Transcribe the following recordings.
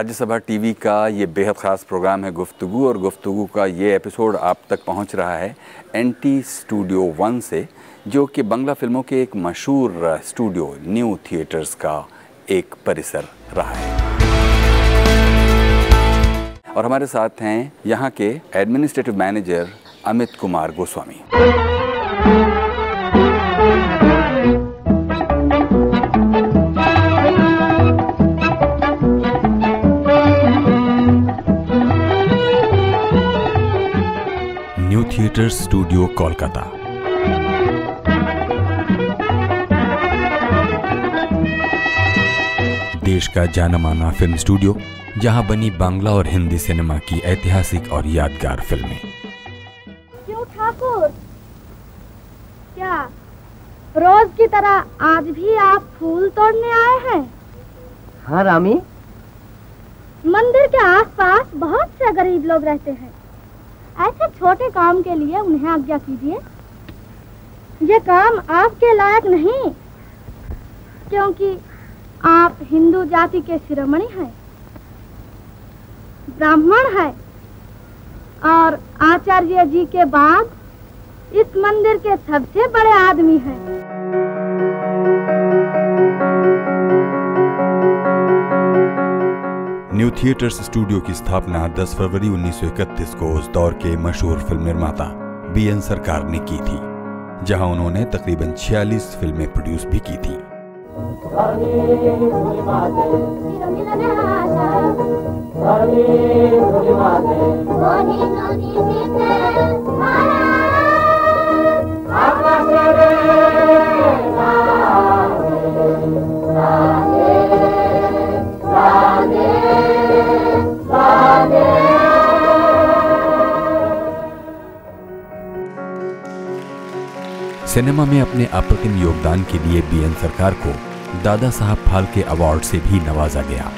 Rajya Sabha TV का ये बेहद ख़ास प्रोग्राम है गुफ्तु और गुफ्तु का ये एपिसोड आप तक पहुँच रहा है एन टी स्टूडियो वन से, जो कि बंगला फ़िल्मों के एक मशहूर स्टूडियो, न्यू थिएटर्स का एक परिसर रहा है। और हमारे साथ हैं यहाँ के administrative manager Amit Kumar Goswami. Theatre studio Kolkata. देश का जाना माना फ़िल्म स्टूडियो जहाँ बनी बांग्ला और हिंदी सिनेमा की ऐतिहासिक और यादगार फ़िल्में। क्यों ठाकुर? क्या रोज की तरह आज भी आप फूल तोड़ने आए हैं? हाँ रामी। मंदिर के आसपास बहुत से गरीब लोग रहते हैं। ऐसे छोटे काम के लिए उन्हें आज्ञा कीजिए। ये काम आपके लायक नहीं, क्योंकि आप हिंदू जाति के शिरोमणि हैं, ब्राह्मण है, और आचार्य जी के बाद इस मंदिर के सबसे बड़े आदमी हैं। न्यू थिएटर्स स्टूडियो की स्थापना 10 फरवरी 1931 को उस दौर के मशहूर फ़िल्म निर्माता बी एन सरकार ने की थी जहाँ उन्होंने तकरीबन 46 फ़िल्में प्रोड्यूस भी की थी सिनेमा में अपने अप्रतिम योगदान के लिए बी एन सरकार को दादा साहब फाल्के अवार्ड से भी नवाजा गया।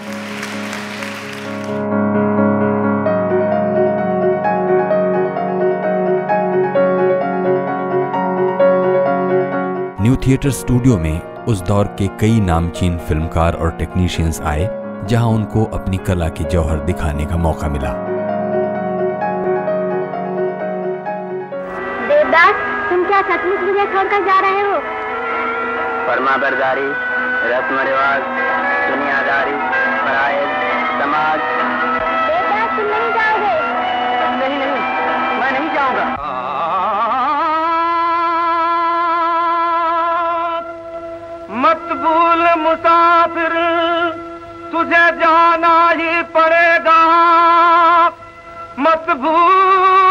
न्यू थिएटर स्टूडियो में उस दौर के कई नामचीन फिल्मकार और टेक्नीशियंस आए, जहाँ उनको अपनी कला की जौहर दिखाने का मौका मिला। सचमुच मुझे छोड़कर जा रहे हो? फरमा बरदारी रस्म रिवाज दुनियादारी फराइज समाज। तुम नहीं जाओगे। नहीं नहीं मैं नहीं जाऊँगा। मत भूल मुसाफिर तुझे जाना ही पड़ेगा। मत भूल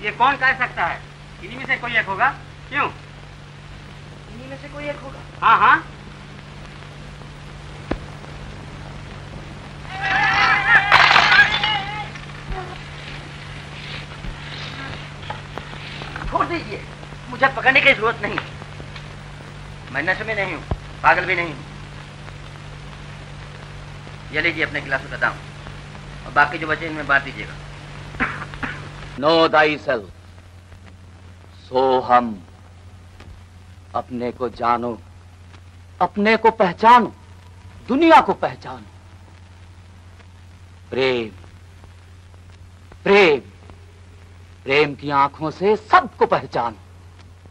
ये कौन कह सकता है? इन्हीं में से कोई एक होगा? क्यों? इन्हीं में से कोई एक होगा। हाँ हाँ। छोड़ दीजिए। मुझे पकड़ने की ज़रूरत नहीं। मैं नशे में नहीं हूँ पागल भी नहीं हूँ। ये लीजिए अपने गिलासों का दाम। और बाकी जो बचे इनमें बांट दीजिएगा। नो दाई सेल्फ सो हम अपने को जानो। अपने को पहचानो। दुनिया को पहचानो। प्रेम। प्रेम। प्रेम की आँखों से सबको पहचानो।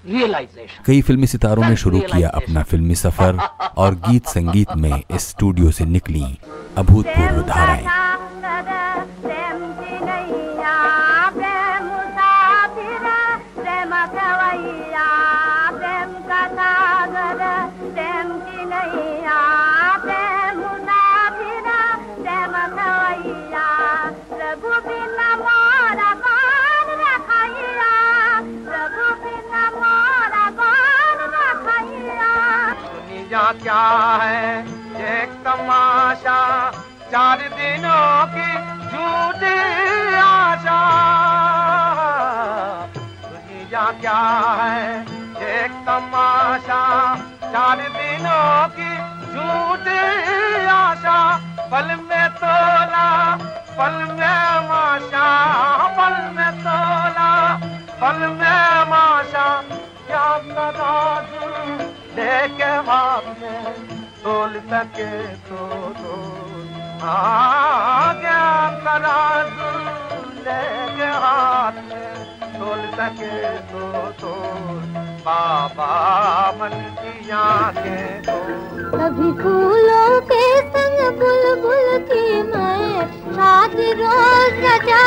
रियलाइजेशन कई फिल्मी सितारों ने शुरू किया अपना फिल्मी सफ़र और गीत संगीत में इस स्टूडियो से निकली अभूतपूर्व धाराएँ। क्या है? एक तमाशा, चार दिनों की झूठी आशा। दुनिया क्या है? एक तमाशा, चार दिनों की झूठी आशा। पल में तोला, पल में माशा। पल में तोला, पल में माशा। क्या तराजू लेके में तोल सके तो तोल हाँ क्या तराजू लेके हाथ तोल सके तो तोल बाबा मन की आँखें तोल कभी फूलों के संग बुलबुल की मैं। शादी रोज रचा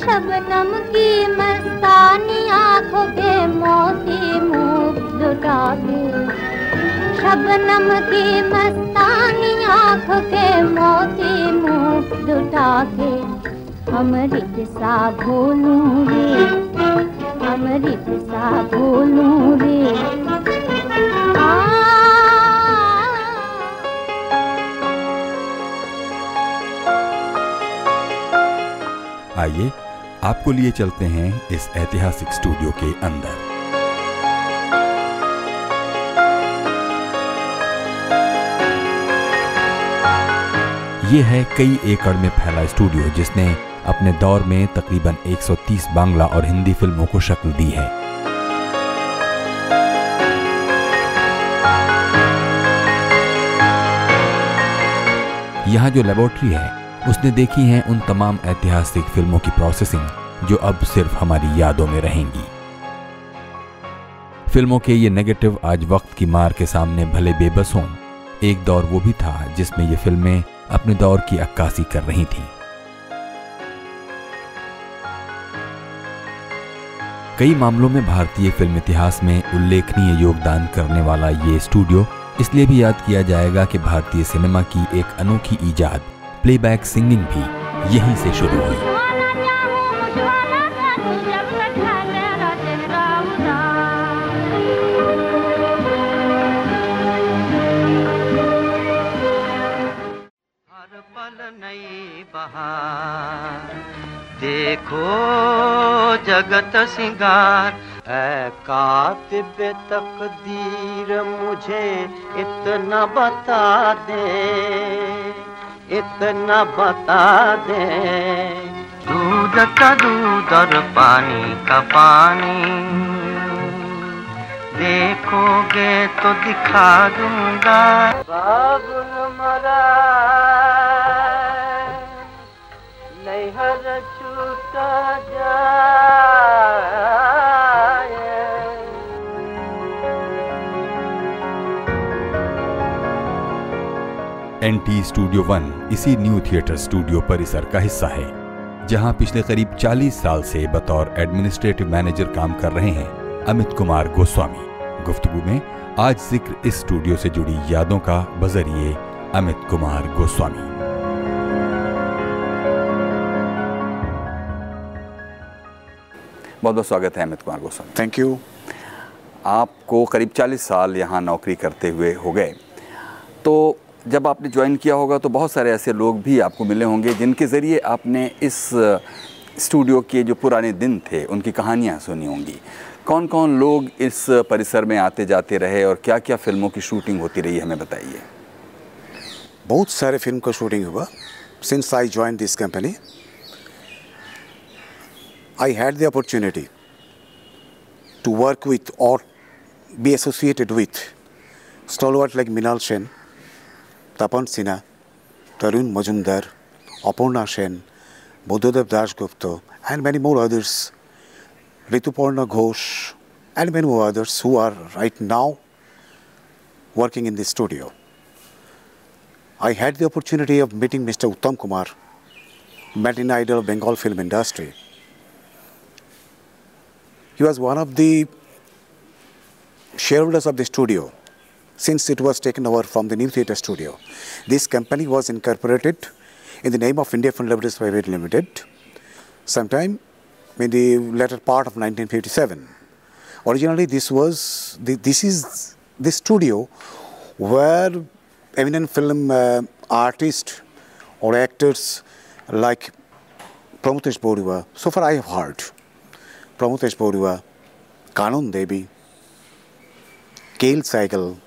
शबनम की मस्तानी आँखों के मोती मुँह लुटा के शबनम की मस्तानी आँखों के मोती मुँह लुटा के अमृत सा भोलूं रे, अमृत सा भोलूं रे। आइए आपको लिए चलते हैं इस ऐतिहासिक स्टूडियो के अंदर। ये है कई एकड़ में फैला स्टूडियो, जिसने अपने दौर में तकरीबन 130 बांग्ला और हिंदी फ़िल्मों को शक्ल दी है। यहाँ जो लेबोरेटरी है उसने देखी हैं उन तमाम ऐतिहासिक फ़िल्मों की प्रोसेसिंग जो अब सिर्फ़ हमारी यादों में रहेंगी। फ़िल्मों के ये नेगेटिव आज वक्त की मार के सामने भले बेबस हों, एक दौर वो भी था जिसमें ये फ़िल्में अपने दौर की अक्कासी कर रही थीं। कई मामलों में भारतीय फ़िल्म इतिहास में उल्लेखनीय योगदान करने वाला ये स्टूडियो, इसलिए भी याद किया जाएगा कि भारतीय सिनेमा की एक अनोखी ईजाद प्लेबैक सिंगिंग भी यहीं से शुरू हुई। देखो जगत सिंगार। कातिब तकदीर मुझे इतना बता दे। इतना बता दे। दूध का दूध और पानी का पानी। देखोगे तो दिखा दूँगा। बाबुल मरा एनटी स्टूडियो वन इसी न्यू थिएटर स्टूडियो परिसर का हिस्सा है जहाँ पिछले करीब 40 साल से बतौर एडमिनिस्ट्रेटिव मैनेजर काम कर रहे हैं अमित कुमार गोस्वामी। गुफ्तगू में आज ज़िक्र इस स्टूडियो से जुड़ी यादों का बजरिए अमित कुमार गोस्वामी। बहुत बहुत स्वागत है अमित कुमार गोस्वामी। थैंक यू आपको करीब 40 साल यहाँ नौकरी करते हुए हो गए। तो जब आपने ज्वाइन किया होगा तो बहुत सारे ऐसे लोग भी आपको मिले होंगे जिनके ज़रिए आपने इस स्टूडियो के जो पुराने दिन थे उनकी कहानियाँ सुनी होंगी। कौन कौन लोग इस परिसर में आते जाते रहे और क्या क्या फ़िल्मों की शूटिंग होती रही हमें बताइए। बहुत सारे फ़िल्म का शूटिंग हुआ since I join this company I had the opportunity to work with और be associated with stalwart like Mrinal Sen, Tapan Sinha, Tarun Aparna Sen, Buddhadev Das Gupta, and many more others, Rituparna Ghosh, and many more others who are right now working in this studio. I had the opportunity of meeting Mr. Uttam Kumar, Matin idol of Bengal film industry. He was one of the shareholders of the studio since it was taken over from the new theatre studio. This company was incorporated in the name of India Film Laboratories Private Limited sometime in the latter part of 1957. Originally, this was the, this is the studio where eminent film uh, artists or actors like Pramutesh Borua, so far I have heard, Pramutesh Borua, Kanun Devi, Kale Cycle,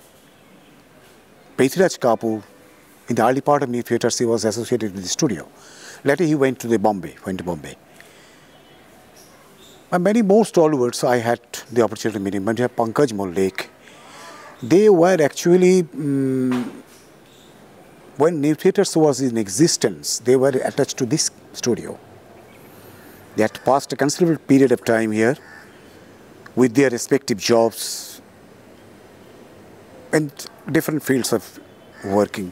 Prithviraj Kapoor, in the early part of New Theatres, he was associated with the studio. Later, he went to the Bombay, went to Bombay. And many more stalwarts I had the opportunity to meet him. Pankaj Molek. They were actually, mm when New Theatres was in existence, they were attached to this studio. They had passed a considerable period of time here with their respective jobs and different fields of working.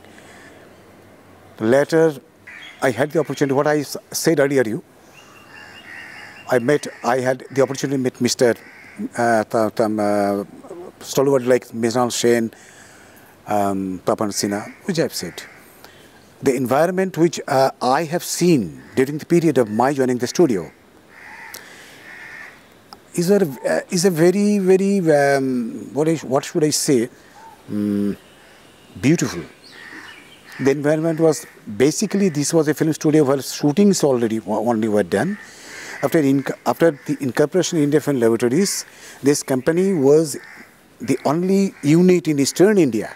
Later, I had the opportunity, what I said earlier you, I met, I had the opportunity to meet Mr. Uh, Th- uh, stalwart like Mizral Shane, um, Tapan which I've said. The environment which uh, I have seen during the period of my joining the studio is a, uh, is a very, very, um, what should I say, Mm, beautiful. The environment was basically this was a film studio where shootings already only were done. After after the incorporation in India Film Laboratories, this company was the only unit in Eastern India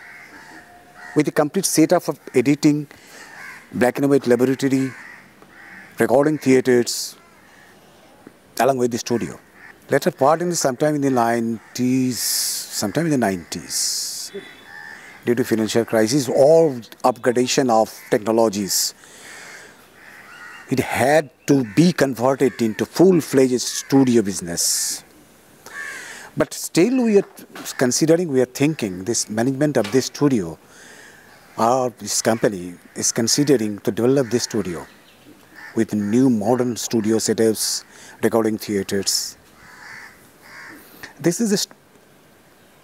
with a complete setup of editing, black and white laboratory, recording theaters, along with the studio. Later part in the, sometime in the 90s, sometime in the 90s, due to financial crisis or upgradation of technologies, it had to be converted into full-fledged studio business. But still we are considering, we are thinking this management of this studio or this company is considering to develop this studio with new modern studio setups, recording theaters. This is a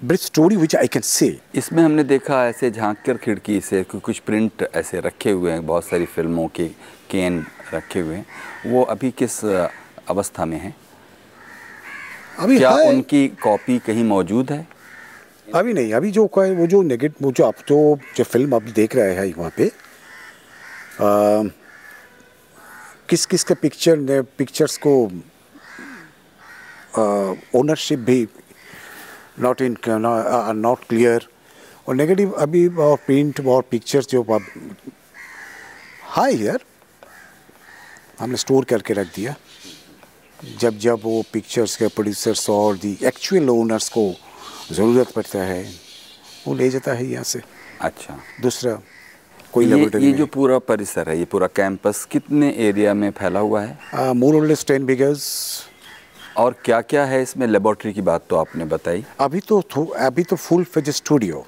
brief story which I can say. इसमें हमने देखा ऐसे झाँक कर खिड़की से कुछ print ऐसे रखे हुए हैं बहुत सारी फ़िल्मों के कैन रखे हुए हैं वो अभी किस अवस्था में हैं अभी क्या है। उनकी कॉपी कहीं मौजूद है अभी नहीं अभी जो कोई वो जो नेगेट वो जो आप जो जो फ़िल्म आप देख रहे हैं वहाँ पे आ, किस किस का पिक्चर ने पिक्चर्स को ओनरशिप भी not in are not clear और नेगेटिव अभी और प्रिंट और पिक्चर्स जो हाई यार हमने स्टोर करके रख दिया। जब जब वो पिक्चर्स के प्रोड्यूसर्स और दी एक्चुअल ओनर्स को ज़रूरत पड़ता है वो ले जाता है यहाँ से। अच्छा। दूसरा कोई ये, ये जो पूरा परिसर है ये पूरा कैंपस कितने एरिया में फैला हुआ है? मोर और टेन बिगर्स और क्या क्या है इसमें लेबोरेटरी की बात तो आपने बताई? अभी तो अभी तो full phase studio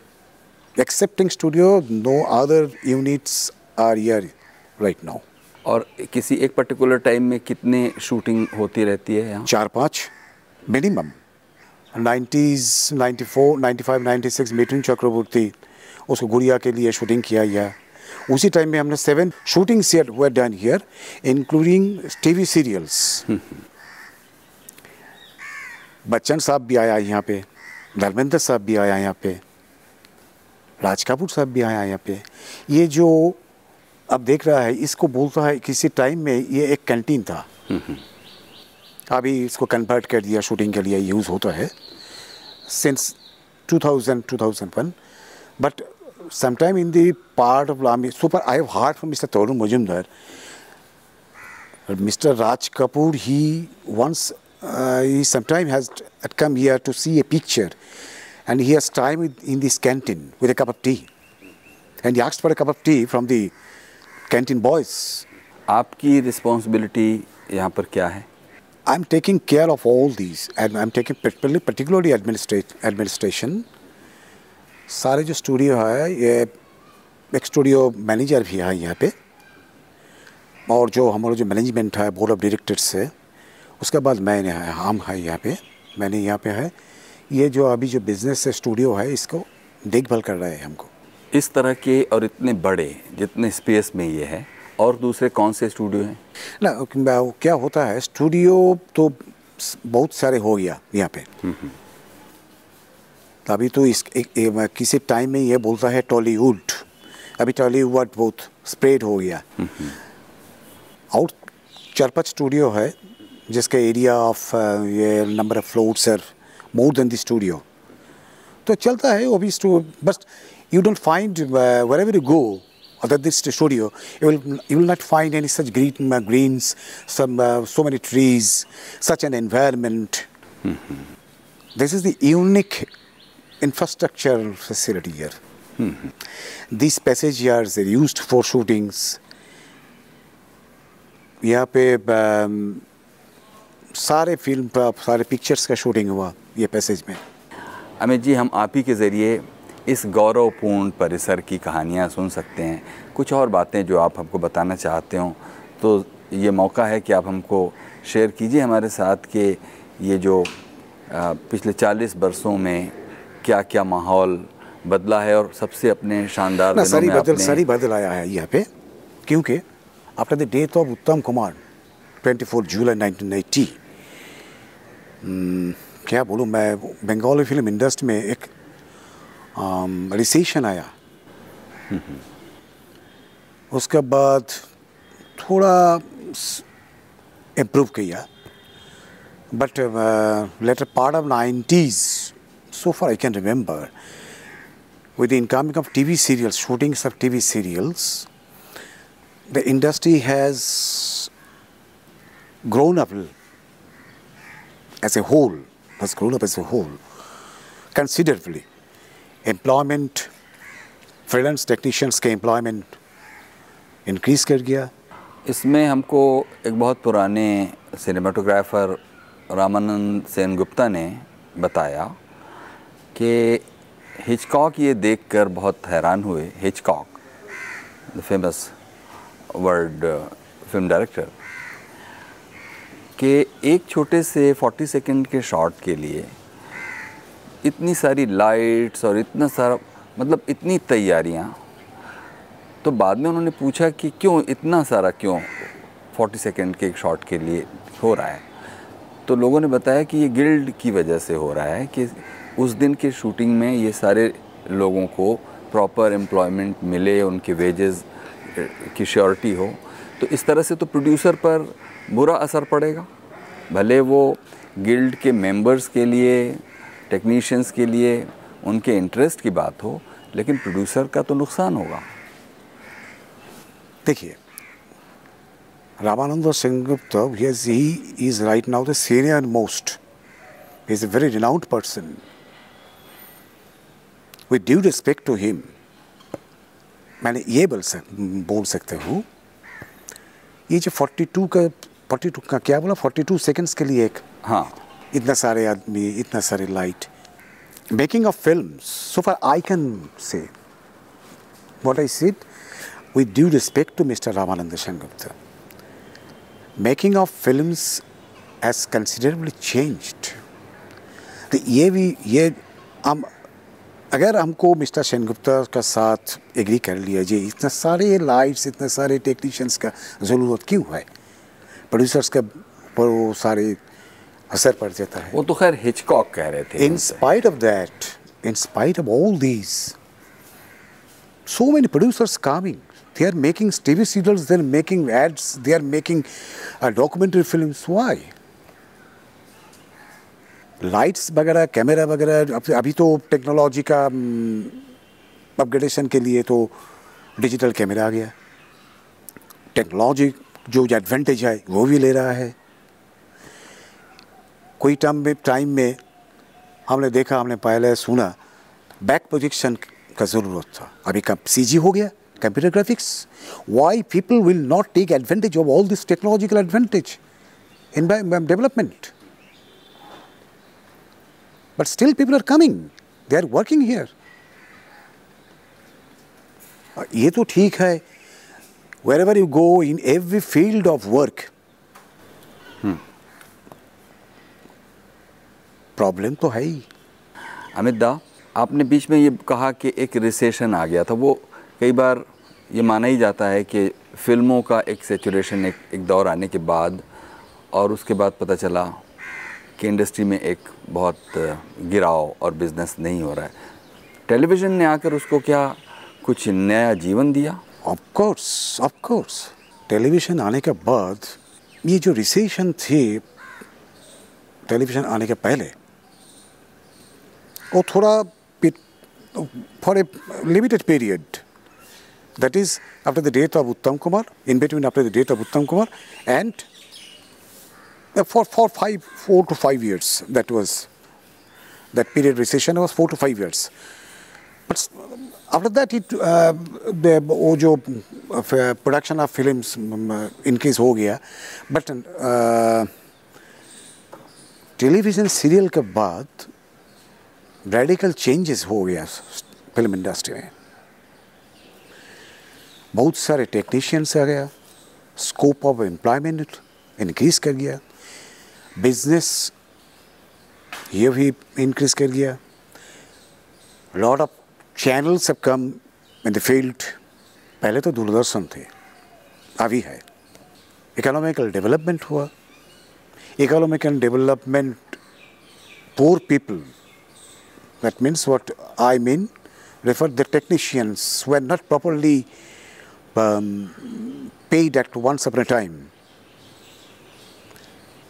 excepting studio no other units are here right now और किसी एक पर्टिकुलर टाइम में कितने शूटिंग होती रहती है यहाँ? चार पाँच मिनिमम 90s 94 95 96 मिथुन चक्रवर्ती उसको गुड़िया के लिए शूटिंग किया गया। उसी टाइम में हमने seven shooting set were done here including TV serials Bachchan साहब भी आया यहाँ पे धर्मेंद्र साहब भी आया यहाँ पे राज कपूर साहब भी आया यहाँ पे ये जो अब देख रहा है इसको बोलता है किसी टाइम में ये एक कैंटीन था अभी इसको कन्वर्ट कर दिया शूटिंग के लिए यूज़ होता है since 2000 2001 but sometime in the part of Lami, super I have heard from Mr. Torun Mujumdar Mr. Raj Kapoor he once uh, he sometime has had come here to see a picture and he has time in this canteen with a cup of tea and he asked for a cup of tea from the canteen boys आपकी responsibility यहाँ पर क्या है I'm taking care of all these, and I'm taking particularly, particularly administration. सारे जो studio है ये एक स्टूडियो मैनेजर भी है यहाँ पे और जो हमारा जो मैनेजमेंट है बोर्ड ऑफ़ डायरेक्टर्स है उसके बाद मैंने है हम है यहाँ पे मैंने यहाँ पे है। ये जो अभी जो बिज़नेस है स्टूडियो है इसको देखभाल कर रहे हैं हमको। इस तरह के और इतने बड़े जितने स्पेस में ये है और दूसरे कौन से स्टूडियो हैं? ना क्या होता है स्टूडियो तो बहुत सारे हो गया यहाँ पे। अभी तो इस एक, एक, एक, किसी टाइम में ये बोलता है टॉलीवुड अभी टॉलीवुड बहुत स्प्रेड हो गया। और चार पाँच स्टूडियो है जिसका एरिया ऑफ़ ये number of floor are more than the studio तो चलता है वो भी but you don't find wherever you go other this studio you will not find any such green greens so many trees such an environment this is the unique infrastructure facility here this passage are use for shootings यहाँ पे सारे film का सारे pictures का shooting हुआ ये passage में। अमित जी हम आप ही के ज़रिए इस गौरवपूर्ण परिसर की कहानियाँ सुन सकते हैं। कुछ और बातें जो आप हमको बताना चाहते हो तो ये मौका है कि आप हमको शेयर कीजिए हमारे साथ कि ये जो पिछले 40 बरसों में क्या क्या माहौल बदला है और सबसे अपने शानदार सारी बदल सारी बदल आया है यहाँ पे। क्योंकि आफ्टर द डेथ ऑफ़ उत्तम कुमार 24 जुलाई 1980 हम्म, क्या बोलूँ, मैं बंगाली फ़िल्म इंडस्ट्री में एक रिसेशन आया। उसके बाद थोड़ा इम्प्रूव किया। But later part of nineties so far I can remember with the incoming of T V serials shootings of T V serials the industry has grown up as a whole, has grown up as a whole considerably. Employment, freelance technicians का employment increase कर गया इसमें हमको एक बहुत पुराने cinematographer Ramanand Sen Gupta ने बताया कि हिचकॉक ये देखकर बहुत हैरान हुए Hitchcock the famous world film director कि एक छोटे से 40 सेकंड के शॉट के लिए इतनी सारी लाइट्स और इतना सारा मतलब इतनी तैयारियाँ। तो बाद में उन्होंने पूछा कि क्यों इतना सारा क्यों 40 सेकंड के एक शॉट के लिए हो रहा है? तो लोगों ने बताया कि ये गिल्ड की वजह से हो रहा है कि उस दिन के शूटिंग में ये सारे लोगों को प्रॉपर एम्प्लॉयमेंट मिले, उनके वेजेस की श्योरिटी हो। तो इस तरह से तो प्रोड्यूसर पर बुरा असर पड़ेगा। भले वो गिल्ड के मेंबर्स के लिए, टेक्नीशियंस के लिए, उनके इंटरेस्ट की बात हो, लेकिन प्रोड्यूसर का तो नुकसान होगा। देखिए, Ramanand Sinhagupta he is right now the senior most is a very renowned person with due respect to him मैंने ये बोल बोल सकते हूँ, ये जो 42 का 42 का क्या बोला? फोर्टी टू सेकेंड्स के लिए एक हाँ। इतना सारे आदमी इतना सारे light making of film so far I can say what I said, with due respect to Mr. Ramananda Sengupta, making of films has considerably changed. तो ये भी ये हम अगर हमको मिस्टर सेनगुप्ता का साथ एग्री कर लिया जी इतना सारे लाइट्स इतने सारे टेक्नीशियंस का ज़रूरत क्यों है? प्रोड्यूसर्स के पर वो सारी असर पड़ जाता है। वो तो खैर हिचकॉक कह रहे थे in spite of that in spite of all these so many producers coming they are making TV serials they are making ads they are making documentary film why lights वगैरह कैमरा वगैरह अभी तो technology का mm, upgradation के लिए तो digital camera आ गया। Technology जो एडवांटेज है वो भी ले रहा है। कोई टाइम में टाइम में हमने देखा हमने पहले सुना बैक प्रोजेक्शन का ज़रूरत था। अभी सी हो गया computer graphics why people will not take advantage of all this technological advantage in development but still people are coming they are working Uh, ये तो ठीक है। Wherever you go in every field of work problem तो है ही। अमित दा आपने बीच में ये कहा कि एक रिसेशन आ गया था वो कई बार ये माना ही जाता है कि फ़िल्मों का एक सेचुरेशन एक एक दौर आने के बाद और उसके बाद पता चला कि इंडस्ट्री में एक बहुत गिराव और बिज़नेस नहीं हो रहा है। टेलीविज़न ने आकर उसको क्या कुछ नया जीवन दिया? Of course of course television आने के बाद ये जो रिसेशन थी टेलीविज़न आने के पहले वो थोड़ा for a limited period that is after the death of Uttam Kumar, in between after the death of Uttam Kumar, and uh, for, for five, four to five years, that was, that period recession was four to five years. But after that, it, uh, जो production of films um, increase हो गया, but uh, television serial के बाद radical changes हो गया film industry में. बहुत सारे टेक्नीशियंस आ गया. स्कोप ऑफ़ एम्प्लॉयमेंट इंक्रीज कर गया. बिज़नेस ये भी इंक्रीज कर गया. Lot of channels have come in the field पहले तो दूरदर्शन थे। अभी है। इकोनॉमिकल डेवलपमेंट हुआ। Economical development that means what i mean refer the technicians were not properly um, paid at once upon a time.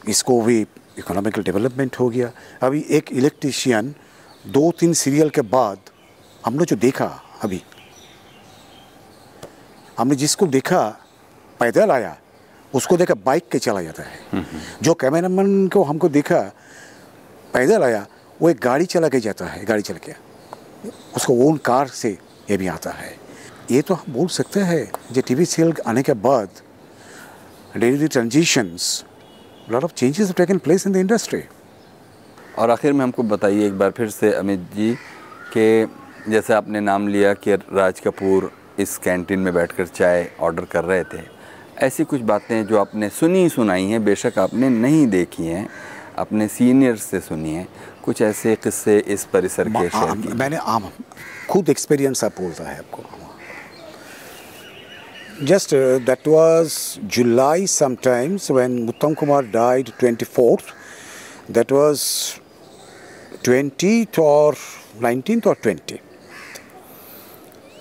इसको भी इकोनॉमिकल डेवलपमेंट हो गया। अभी एक इलेक्ट्रिशियन दो तीन सीरियल के बाद हमने जो देखा अभी हमने जिसको देखा पैदल आया उसको देखा बाइक के चला जाता है। जो कैमरामैन को हमको देखा पैदल आया वो एक गाड़ी चला के जाता है गाड़ी चल के। उसको ओन कार से ये भी आता है। ये तो हम बोल सकते हैं जो टीवी सीरियल आने के बाद daily transitions lot of changes have taken place in the industry और आखिर में हमको बताइए एक बार फिर से अमित जी कि जैसे आपने नाम लिया कि राज कपूर इस कैंटीन में बैठकर चाय ऑर्डर कर रहे थे। ऐसी कुछ बातें जो आपने सुनी सुनाई हैं बेशक आपने नहीं देखी हैं अपने सीनियर से सुनी हैं। कुछ ऐसे किस्से इस परिसर के शेयर मैंने आम खुद एक्सपीरियंस आप बोलता है आपको। जस्ट दैट that जुलाई July sometimes when Uttam Kumar died 24th. That was 20th or 19th or 20th,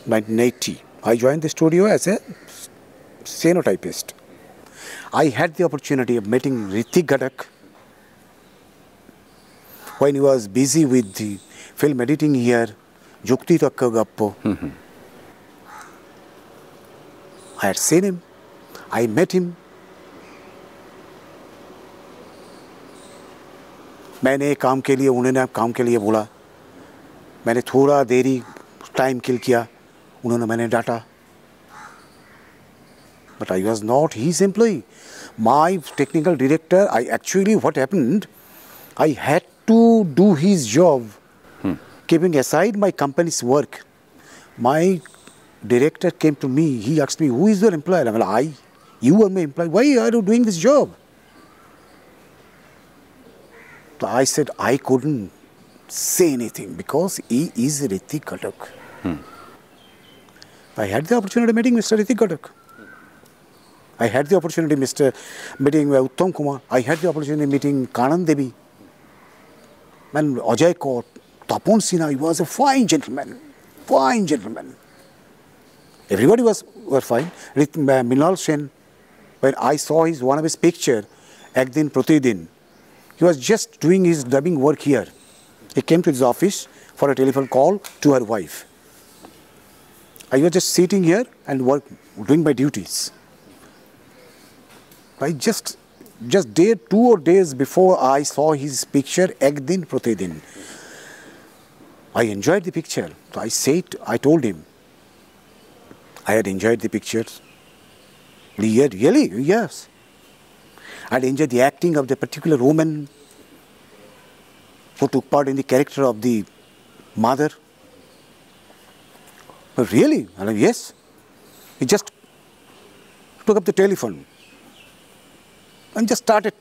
1980. I joined the studio as a scenotypist. I had the opportunity of meeting Ritik Gadak when he was busy with the film editing here, Jukti Takka Gappo. I had seen him, I met him. मैंने काम के लिए उन्होंने काम के लिए बोला मैंने थोड़ा देरी टाइम किल किया उन्होंने मैंने डांटा। But I was not his employ my technical director I actually what happened I had to do his job keeping aside my company's work my director came to me he asks me who is your employer मतलब I you are my employ why are you doing this job तो I said I couldn't say any because he is Ritwik Ghatak I had the opportunity of meeting Mr. Ritik Katak. I had the opportunity Mr. meeting Uttam Kumar. I had the opportunity meeting Kanan Devi. Man, Ajay Kaur, Tapon Sinha, he was a fine gentleman, fine gentleman. Everybody was were fine. Rit- uh, Minal Sen, when I saw his one of his picture, Ek Din Pratidin, he was just doing his dubbing work here. He came to his office for a telephone call to her wife. I was just sitting here and work, doing my duties. I just just day two or days before I saw his picture Ek Din Pratidin. I enjoyed the picture. So I said, I told him, I had enjoyed the pictures. Had, really? Yes. I had enjoyed the acting of the particular woman who took part in the character of the mother. But really? I said, yes. He just took up the telephone and just started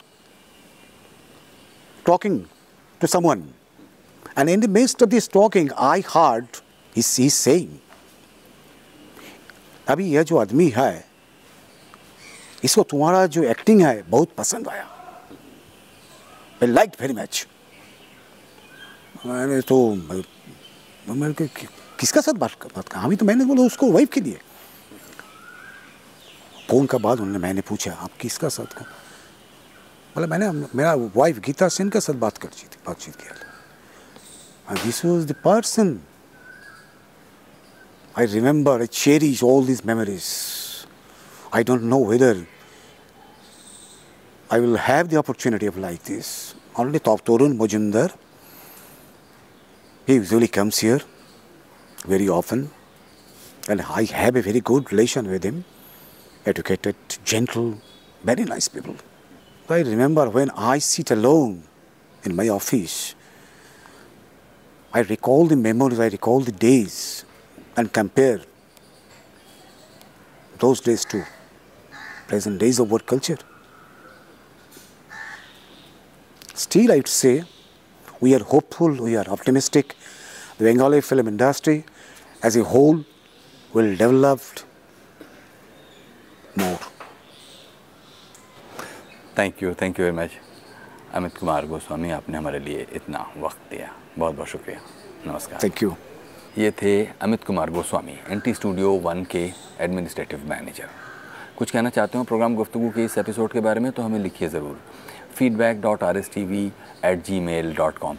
talking to someone. And in the midst of this talking, I heard he's, he's saying, अभी यह जो आदमी है इसको तुम्हारा जो acting है बहुत पसंद आया आई लाइक वेरी मच मैंने तो मैंने किसका साथ बात बात कर हाँ तो मैंने बोला उसको वाइफ के लिए। फ़ोन का बाद उन्होंने मैंने पूछा, आप किसका साथ कर बोला, मैंने, मेरा वाइफ गीता सेन का साथ बात कर थी, बातचीत किया this was the person I remember I cherish all these memories I don't know whether I will have the opportunity of like this only तो Tarun he visually comes here very often, and I have a very good relation with him. Educated, gentle, very nice people. I remember when I sit alone in my office, I recall the memories, I recall the days, and compare those days to present days of work culture. Still, I would say we are hopeful, we are optimistic. The Bengali film industry as a whole will develop more. Thank you thank you very much Amit Kumar Goswami आपने हमारे लिए इतना वक्त दिया। बहुत बहुत शुक्रिया। नमस्कार। Thank you. ये थे Amit Kumar Goswami N T studio one के एडमिनिस्ट्रेटिव मैनेजर। कुछ कहना चाहते हो प्रोग्राम गुफ्तु के इस एपिसोड के बारे में तो हमें लिखिए ज़रूर। Feedback dot R S T V at Gmail dot com